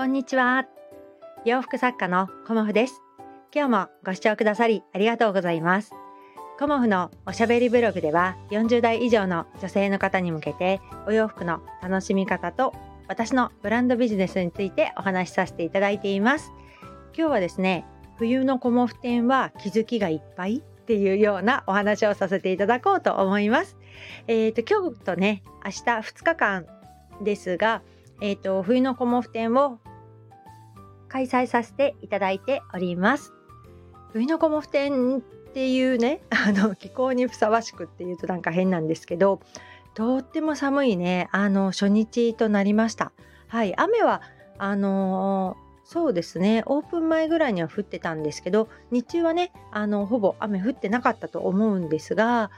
こんにちは。洋服作家のコモフです。今日もご視聴くださりありがとうございます。コモフのおしゃべりブログでは40代以上の女性の方に向けてお洋服の楽しみ方と私のブランドビジネスについてお話しさせていただいています。今日はですね、冬のコモフ展は気づきがいっぱいっていうようなお話をさせていただこうと思います。えっ、ー、と今日とね、明日2日間ですが、えっ、ー、と冬のコモフ展を開催させていただいております。冬のコモフ展っていうね、あの気候にふさわしくっていうとなんか変なんですけど、とっても寒いね、あの初日となりました。はい、雨はあのそうですねオープン前ぐらいには降ってたんですけど日中はねあのほぼ雨降ってなかったと思うんですが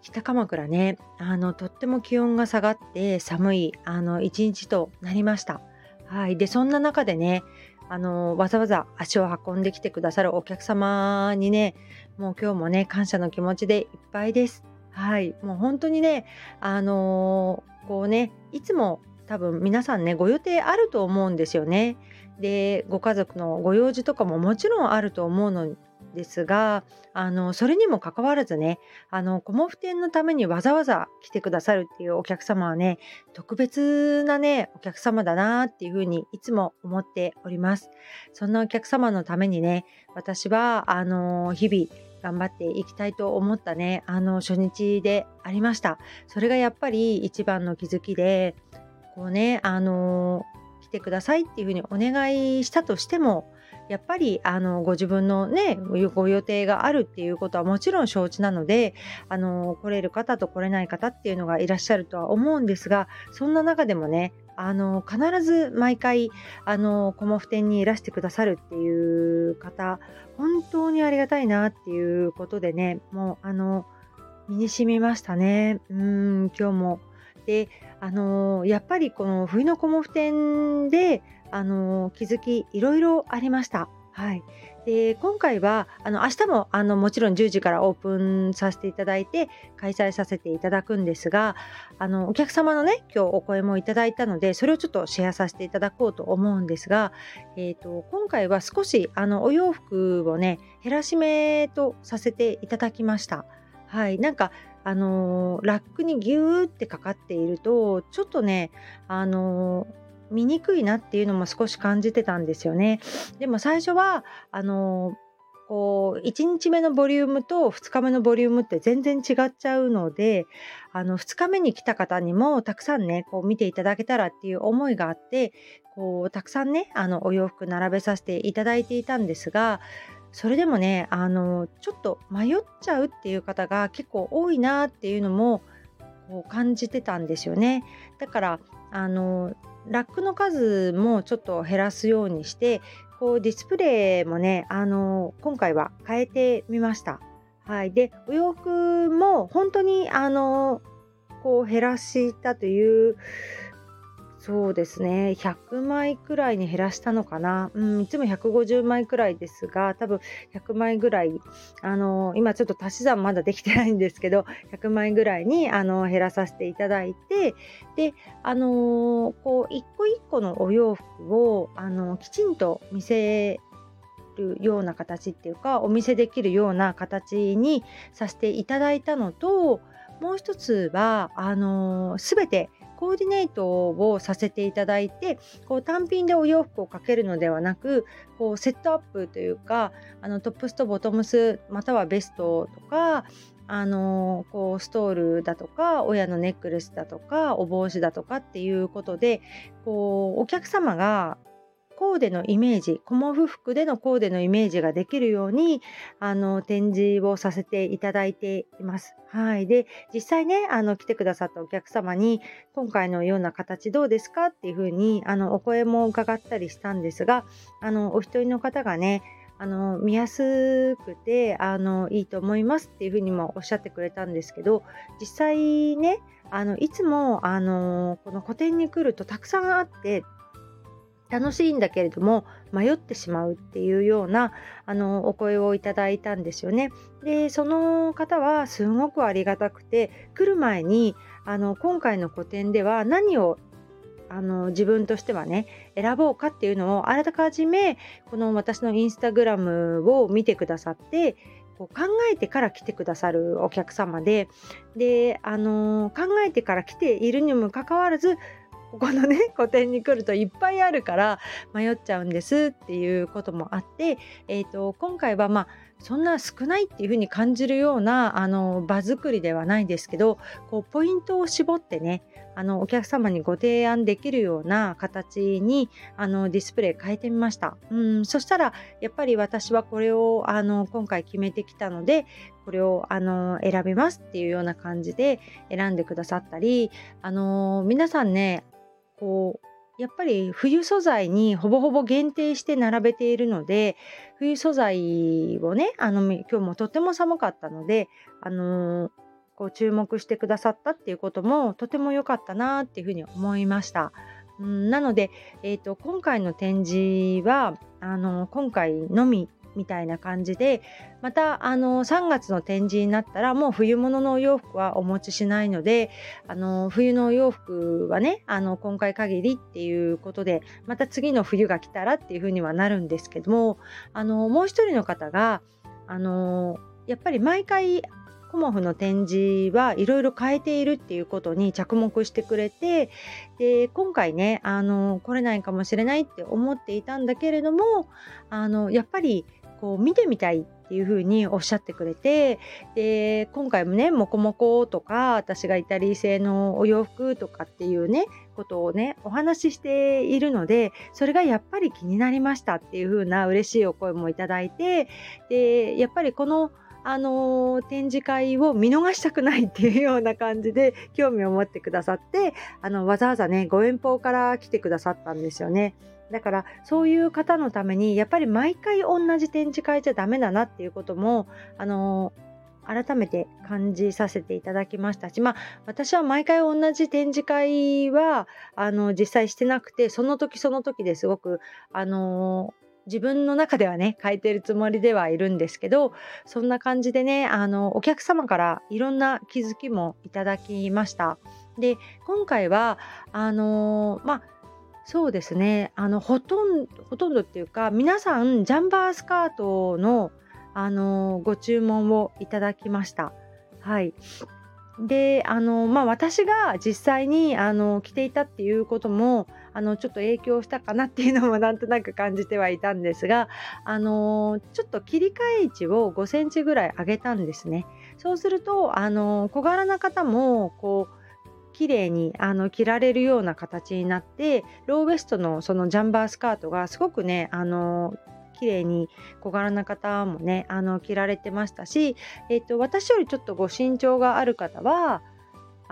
北鎌倉ねあのとっても気温が下がって寒いあの一日となりました。はい、でそんな中でねあのわざわざ足を運んできてくださるお客様にねもう今日もね感謝の気持ちでいっぱいです。はいもう本当にねあのー、こうねいつも多分皆さんねご予定あると思うんですよね。でご家族のご用事とかももちろんあると思うのですがあのそれにもかかわらずねあのコモフ展のためにわざわざ来てくださるっていうお客様はね特別なねお客様だなっていうふうにいつも思っております。そんなお客様のためにね私はあの日々頑張っていきたいと思ったねあの初日でありました。それがやっぱり一番の気づきでこうねあの来てくださいっていうふうにお願いしたとしてもやっぱりあのご自分のねご予定があるっていうことはもちろん承知なのであの来れる方と来れない方っていうのがいらっしゃるとは思うんですがそんな中でもねあの必ず毎回あのコモフ展にいらしてくださるっていう方本当にありがたいなっていうことでねもうあの身に染みましたねうん今日も。であの、やっぱりこの冬のコモフ展で、あのー、気づきいろいろありました。はい、で今回はあの明日もあのもちろん10時からオープンさせていただいて開催させていただくんですがあのお客様のね今日お声もいただいたのでそれをちょっとシェアさせていただこうと思うんですが、えーと、今回は少しあのお洋服をね減らし目とさせていただきました。はい、なんかあのラックにギューってかかっているとちょっとねあの見にくいなっていうのも少し感じてたんですよね。でも最初はあのこう1日目のボリュームと2日目のボリュームって全然違っちゃうのであの2日目に来た方にもたくさんねこう見ていただけたらっていう思いがあってこうたくさんねあのお洋服並べさせていただいていたんですがそれでもねあのちょっと迷っちゃうっていう方が結構多いなっていうのもこう感じてたんですよね。だからあのラックの数もちょっと減らすようにしてこうディスプレイもねあの今回は変えてみました。はい、でお洋服も本当にあのこう減らしたというそうですね。100枚くらいに減らしたのかな、うん、いつも150枚くらいですが多分100枚ぐらいあの今ちょっと足し算まだできてないんですけど 100枚ぐらいにあの減らさせていただいてであのこう一個一個のお洋服をあのきちんと見せるような形っていうかお見せできるような形にさせていただいたのともう一つはあの全てコーディネートをさせていただいてこう単品でお洋服をかけるのではなくこうセットアップというかあのトップスとボトムスまたはベストとかあのこうストールだとか親のネックレスだとかお帽子だとかっていうことでこうお客様がコーデのイメージコモフ服でのコーデのイメージができるようにあの展示をさせていただいています。はい、で実際ねあの来てくださったお客様に今回のような形どうですかっていうふうにあのお声も伺ったりしたんですがあのお一人の方がねあの見やすくてあのいいと思いますっていうふうにもおっしゃってくれたんですけど実際ねあのいつもあのこの個展に来るとたくさんあって楽しいんだけれども迷ってしまうっていうようなあのお声をいただいたんですよね。でその方はすごくありがたくて来る前にあの今回の個展では何をあの自分としてはね選ぼうかっていうのをあらかじめこの私のインスタグラムを見てくださってこう考えてから来てくださるお客様でで、あの考えてから来ているにもかかわらずここのね個展に来るといっぱいあるから迷っちゃうんですっていうこともあって、えーと、今回はまあそんな少ないっていう風に感じるようなあの場作りではないですけどこうポイントを絞ってねあのお客様にご提案できるような形にあのディスプレイ変えてみました。うんそしたらやっぱり私はこれをあの今回決めてきたのでこれをあの選びますっていうような感じで選んでくださったりあの皆さんねこうやっぱり冬素材にほぼほぼ限定して並べているので冬素材をねあの今日もとても寒かったのであのー、こう注目してくださったっていうこともとても良かったなっていうふうに思いました。うん、なので、えーと今回の展示はあの今回のみみたいな感じでまたあの3月の展示になったらもう冬物のお洋服はお持ちしないのであの冬のお洋服はねあの今回限りっていうことでまた次の冬が来たらっていうふうにはなるんですけどもあのもう一人の方があのやっぱり毎回コモフの展示はいろいろ変えているっていうことに着目してくれてで今回ねあの来れないかもしれないって思っていたんだけれどもあのやっぱりこう見てみたいっていう風におっしゃってくれてで今回もねモコモコとか私がイタリー製のお洋服とかっていうねことをねお話ししているのでそれがやっぱり気になりましたっていう風な嬉しいお声もいただいてでやっぱりこのあのー、展示会を見逃したくないっていうような感じで 興味を持ってくださってあのわざわざねご遠方から来てくださったんですよね。だからそういう方のためにやっぱり毎回同じ展示会じゃダメだなっていうこともあの改めて感じさせていただきましたしまあ私は毎回同じ展示会はあの実際してなくてその時その時ですごくあの自分の中ではね変えてるつもりではいるんですけどそんな感じでねあのお客様からいろんな気づきもいただきました。で今回はあのまあそうですねあのほとんどほとんどっていうか皆さんジャンバースカートのあのご注文をいただきました。はいであのまあ私が実際にあの着ていたっていうこともあのちょっと影響したかなっていうのもなんとなく感じてはいたんですがあのちょっと切り替え位置を5センチぐらい上げたんですね。そうするとあの小柄な方もこう綺麗にあの着られるような形になってローウエストのそのジャンバースカートがすごくねあの綺麗に小柄な方もねあの着られてましたし、えーと、私よりちょっとご身長がある方は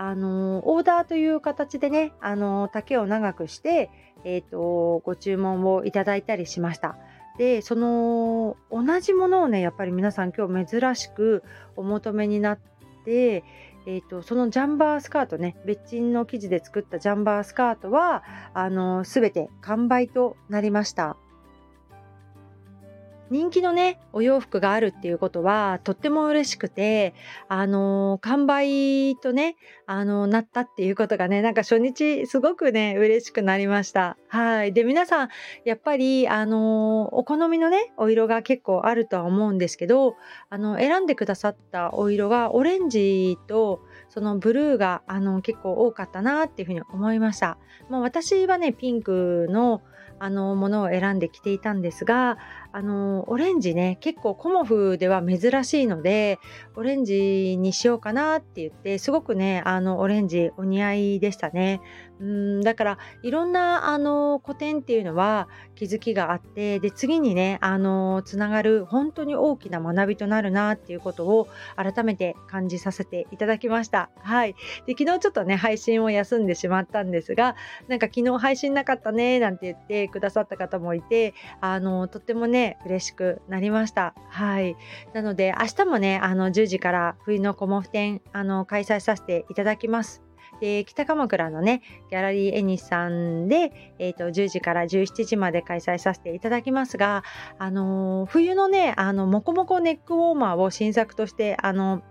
あのオーダーという形でねあの丈を長くして、えーとご注文をいただいたりしました。でその同じものをねやっぱり皆さん今日珍しくお求めになってえーと、そのジャンバースカートね別鎮の生地で作ったジャンバースカートはあの全て完売となりました。人気のねお洋服があるっていうことはとっても嬉しくてあの完売とねあのなったっていうことがねなんか初日すごくね嬉しくなりましたはいで皆さんやっぱりあのお好みのねお色が結構あるとは思うんですけどあの選んでくださったお色がオレンジとそのブルーがあの結構多かったなっていうふうに思いました。まあ、私はねピンクのあのものを選んできていたんですがあのオレンジね結構コモフでは珍しいのでオレンジにしようかなって言ってすごくねあのオレンジお似合いでしたね。うんだからいろんなあの古典っていうのは気づきがあってで次にねあのつながる本当に大きな学びとなるなっていうことを改めて感じさせていただきました。はい、で昨日ちょっとね配信を休んでしまったんですがなんか昨日配信なかったねなんて言ってくださった方もいてあのとってもね嬉しくなりました。はいなので明日もねあの10時から冬のコモフ展あの開催させていただきます。で北鎌倉のねギャラリーエニスさんで、えーと、10時から17時まで開催させていただきますが、あのー、冬のねあのモコモコネックウォーマーを新作としてあの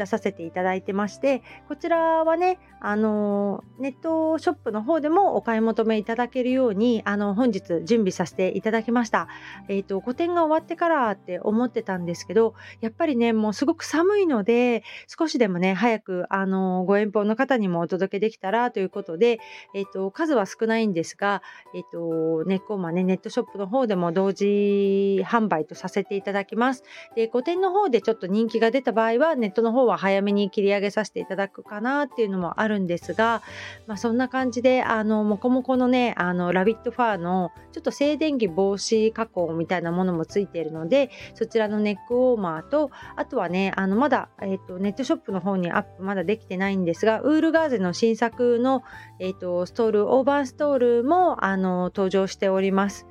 出させていただいてましてこちらはねあのネットショップの方でもお買い求めいただけるようにあの本日準備させていただきました。えっ、ー、と個展が終わってからって思ってたんですけどやっぱりねもうすごく寒いので少しでもね早くあのご遠方の方にもお届けできたらということで、えっ、ー、と数は少ないんですが、えっ、ー、とネッコーマねネットショップの方でも同時販売とさせていただきます。で個展の方でちょっと人気が出た場合はネットの方は早めに切り上げさせていただくかなっていうのもあるんですが、まあ、そんな感じであのもこもこのねあのラビットファーのちょっと静電気防止加工みたいなものもついているのでそちらのネックウォーマーとあとはねあのまだ、えーと、ネットショップの方にアップまだできてないんですがウールガーゼの新作の、えーと、ストールオーバーストールもあの登場しております。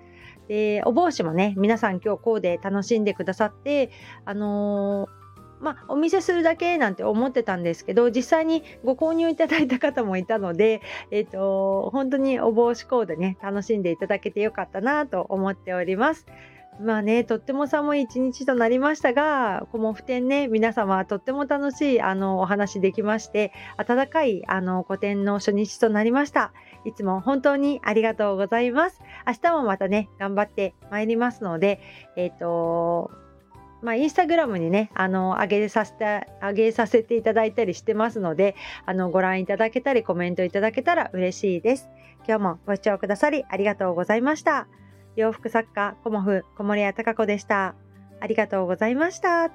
でお帽子もね皆さん今日コーデ楽しんでくださってあのーまあ、お見せするだけなんて思ってたんですけど実際にご購入いただいた方もいたので、えーと、本当にお帽子コーデね楽しんでいただけてよかったなと思っております。まあね、とっても寒い一日となりましたが、この普天ね、皆様とっても楽しいあのお話できまして、温かいあの個展の初日となりました。いつも本当にありがとうございます。明日もまたね、頑張ってまいりますので、えっ、ー、とまあ、インスタグラムにね、あの、上げさせて、上げさせていただいたりしてますので、あの、ご覧いただけたり、コメントいただけたら嬉しいです。今日もご視聴くださりありがとうございました。洋服作家、コモフ、小森屋隆子でした。ありがとうございました。